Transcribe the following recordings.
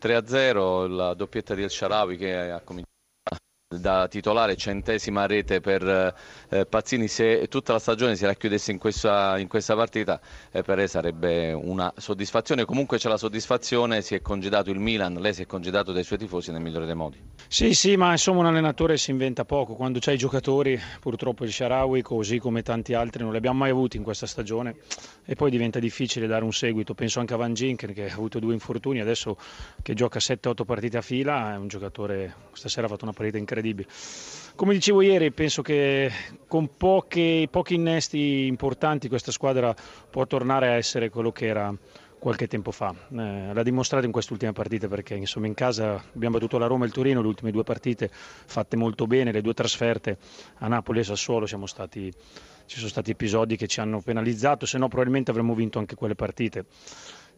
3-0, la doppietta di El Sharawi che ha cominciato da titolare centesima rete per eh, Pazzini se tutta la stagione si racchiudesse in questa, in questa partita eh, per lei sarebbe una soddisfazione. Comunque c'è la soddisfazione si è congedato il Milan lei si è congedato dai suoi tifosi nel migliore dei modi. Sì sì ma insomma un allenatore si inventa poco. Quando c'hai i giocatori purtroppo il Sharawi così come tanti altri non li abbiamo mai avuti in questa stagione e poi diventa difficile dare un seguito. Penso anche a Van Ginken che ha avuto due infortuni adesso che gioca 7-8 partite a fila è un giocatore stasera ha fatto una partita incredibile incredibile. Come dicevo ieri, penso che con pochi, pochi innesti importanti questa squadra può tornare a essere quello che era qualche tempo fa. Eh, l'ha dimostrato in queste ultime partite perché insomma in casa abbiamo battuto la Roma e il Torino, le ultime due partite fatte molto bene, le due trasferte a Napoli e Sassuolo stati, ci sono stati episodi che ci hanno penalizzato, se no probabilmente avremmo vinto anche quelle partite.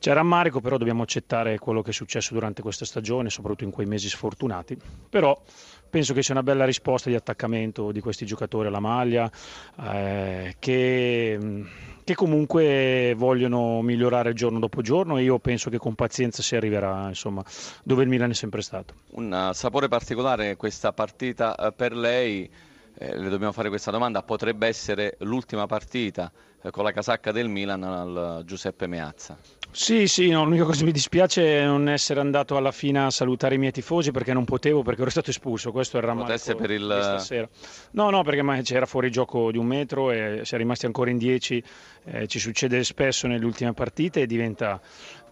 C'è rammarico, però dobbiamo accettare quello che è successo durante questa stagione, soprattutto in quei mesi sfortunati. Però penso che sia una bella risposta di attaccamento di questi giocatori alla maglia, eh, che, che, comunque vogliono migliorare giorno dopo giorno e io penso che con pazienza si arriverà insomma, dove il Milan è sempre stato. Un sapore particolare questa partita eh, per lei eh, le dobbiamo fare questa domanda, potrebbe essere l'ultima partita eh, con la casacca del Milan al Giuseppe Meazza. Sì, sì, no, l'unica cosa che mi dispiace è non essere andato alla fine a salutare i miei tifosi perché non potevo, perché ero stato espulso, questo il rammarico per il... stasera. No, no, perché c'era fuori gioco di un metro e si è rimasti ancora in dieci, eh, ci succede spesso nelle ultime partite e diventa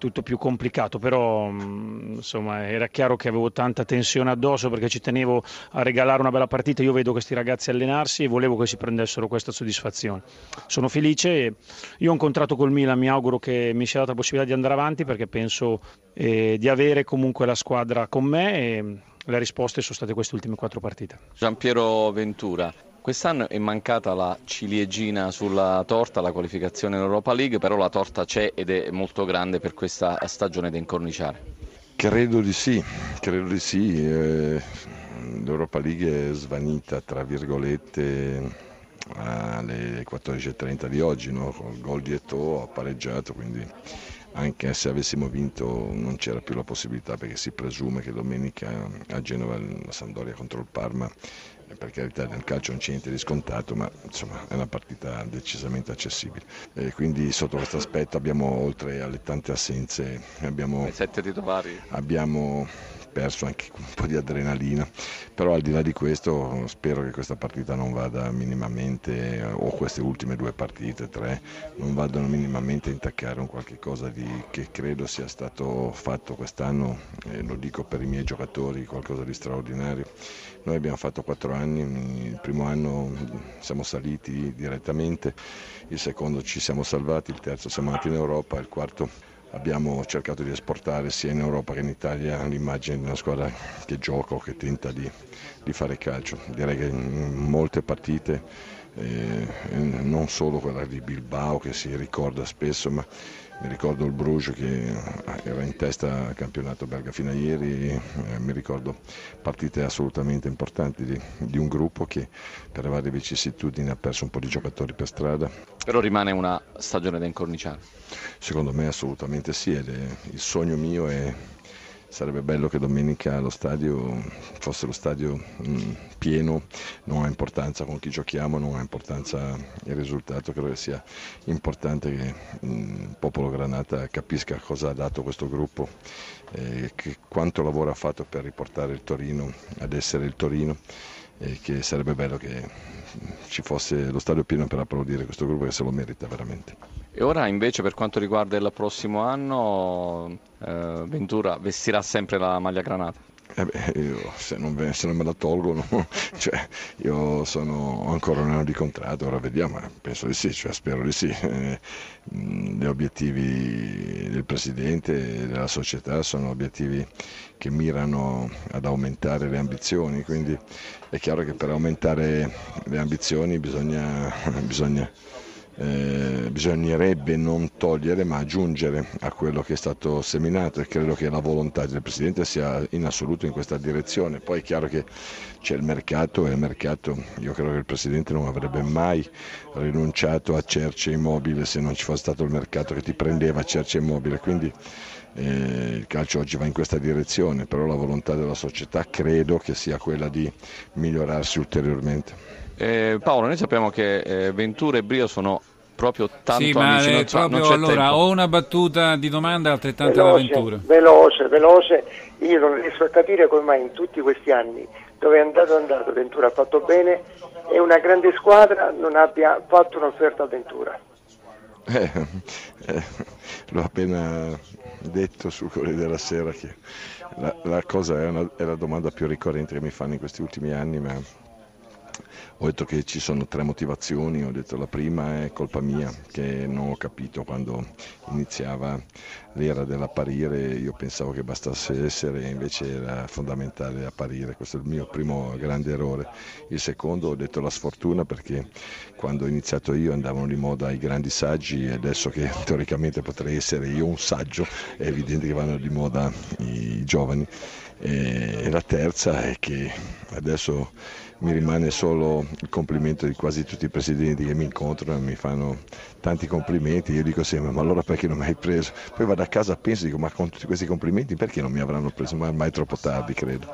tutto più complicato, però mm, insomma era chiaro che avevo tanta tensione addosso perché ci tenevo a regalare una bella partita, io vedo questi ragazzi allenarsi e volevo che si prendessero questa soddisfazione. Sono felice e io ho un contratto col Milan, mi auguro che mi sia data la possibilità di andare avanti perché penso eh, di avere comunque la squadra con me e le risposte sono state queste ultime quattro partite. Giampiero Ventura, Quest'anno è mancata la ciliegina sulla torta, la qualificazione in Europa League, però la torta c'è ed è molto grande per questa stagione da incorniciare. Credo di sì, credo di sì. Eh, L'Europa League è svanita, tra virgolette, alle 14.30 di oggi, no? con il gol di Eto'o ha pareggiato, quindi anche se avessimo vinto non c'era più la possibilità perché si presume che domenica a Genova la Sandoria contro il Parma per carità nel calcio non c'è niente di scontato, ma insomma è una partita decisamente accessibile. E quindi sotto questo aspetto abbiamo, oltre alle tante assenze, abbiamo, abbiamo perso anche un po' di adrenalina, però al di là di questo spero che questa partita non vada minimamente, o queste ultime due partite, tre, non vadano minimamente a intaccare un qualche cosa di, che credo sia stato fatto quest'anno, e lo dico per i miei giocatori, qualcosa di straordinario. Noi abbiamo fatto quattro anni, il primo anno siamo saliti direttamente, il secondo ci siamo salvati, il terzo siamo andati in Europa, il quarto abbiamo cercato di esportare sia in Europa che in Italia l'immagine di una squadra che gioca o che tenta di, di fare calcio. Direi che in molte partite, eh, non solo quella di Bilbao che si ricorda spesso, ma mi ricordo il Bruges che era in testa al campionato belga fino a ieri, eh, mi ricordo partite assolutamente importanti di, di, un gruppo che per varie vicissitudini ha perso un po' di giocatori per strada. Però rimane una stagione da incorniciare? Secondo me assolutamente sì, ed è, il sogno mio è sarebbe bello che domenica lo stadio fosse lo stadio mh, mm, pieno, non ha importanza con chi giochiamo, non ha importanza il risultato, credo che sia importante che mh, mm, il popolo Granata capisca cosa ha dato questo gruppo, eh, quanto lavoro ha fatto per riportare il Torino ad essere il Torino e che sarebbe bello che ci fosse lo stadio pieno per applaudire questo gruppo che se lo merita veramente. E ora invece per quanto riguarda il prossimo anno, eh, Ventura vestirà sempre la maglia granata? Eh beh, io, se, non, se, non, me la tolgono, cioè, io sono ancora un anno di contratto, ora vediamo, penso di sì, cioè, spero di sì. Eh, gli obiettivi del Presidente e della società sono obiettivi che mirano ad aumentare le ambizioni, quindi è chiaro che per aumentare le ambizioni bisogna, bisogna eh, bisognerebbe non togliere ma aggiungere a quello che è stato seminato e credo che la volontà del Presidente sia in assoluto in questa direzione. Poi è chiaro che c'è il mercato e il mercato, io credo che il Presidente non avrebbe mai rinunciato a Cerce Immobile se non ci fosse stato il mercato che ti prendeva Cerce Immobile, quindi eh, il calcio oggi va in questa direzione, però la volontà della società credo che sia quella di migliorarsi ulteriormente. Eh, Paolo, noi sappiamo che eh, Ventura e Brio sono proprio tanto sì, amici, ma non, proprio, non c'è allora, tempo. ho una battuta di domanda altrettanto veloce, d'avventura. veloce, veloce. Io non riesco a capire come mai in tutti questi anni dove è andato andato Ventura ha fatto bene e una grande squadra non abbia fatto un'offerta a Ventura. Eh, eh, l'ho appena detto sul Corriere della Sera che la, la cosa è, una, è la domanda più ricorrente che mi fanno in questi ultimi anni, ma ho detto che ci sono tre motivazioni, ho detto la prima è colpa mia che non ho capito quando iniziava l'era dell'apparire, io pensavo che bastasse essere invece era fondamentale apparire, questo è il mio primo grande errore. Il secondo ho detto la sfortuna perché quando ho iniziato io andavano di moda i grandi saggi e adesso che teoricamente potrei essere io un saggio è evidente che vanno di moda i giovani. E la terza è che adesso mi rimane solo il complimento di quasi tutti i presidenti che mi incontrano e mi fanno tanti complimenti. Io dico sempre: Ma allora perché non mi hai preso? Poi vado a casa e penso, dico: Ma con tutti questi complimenti perché non mi avranno preso? Ma ormai è troppo tardi, credo.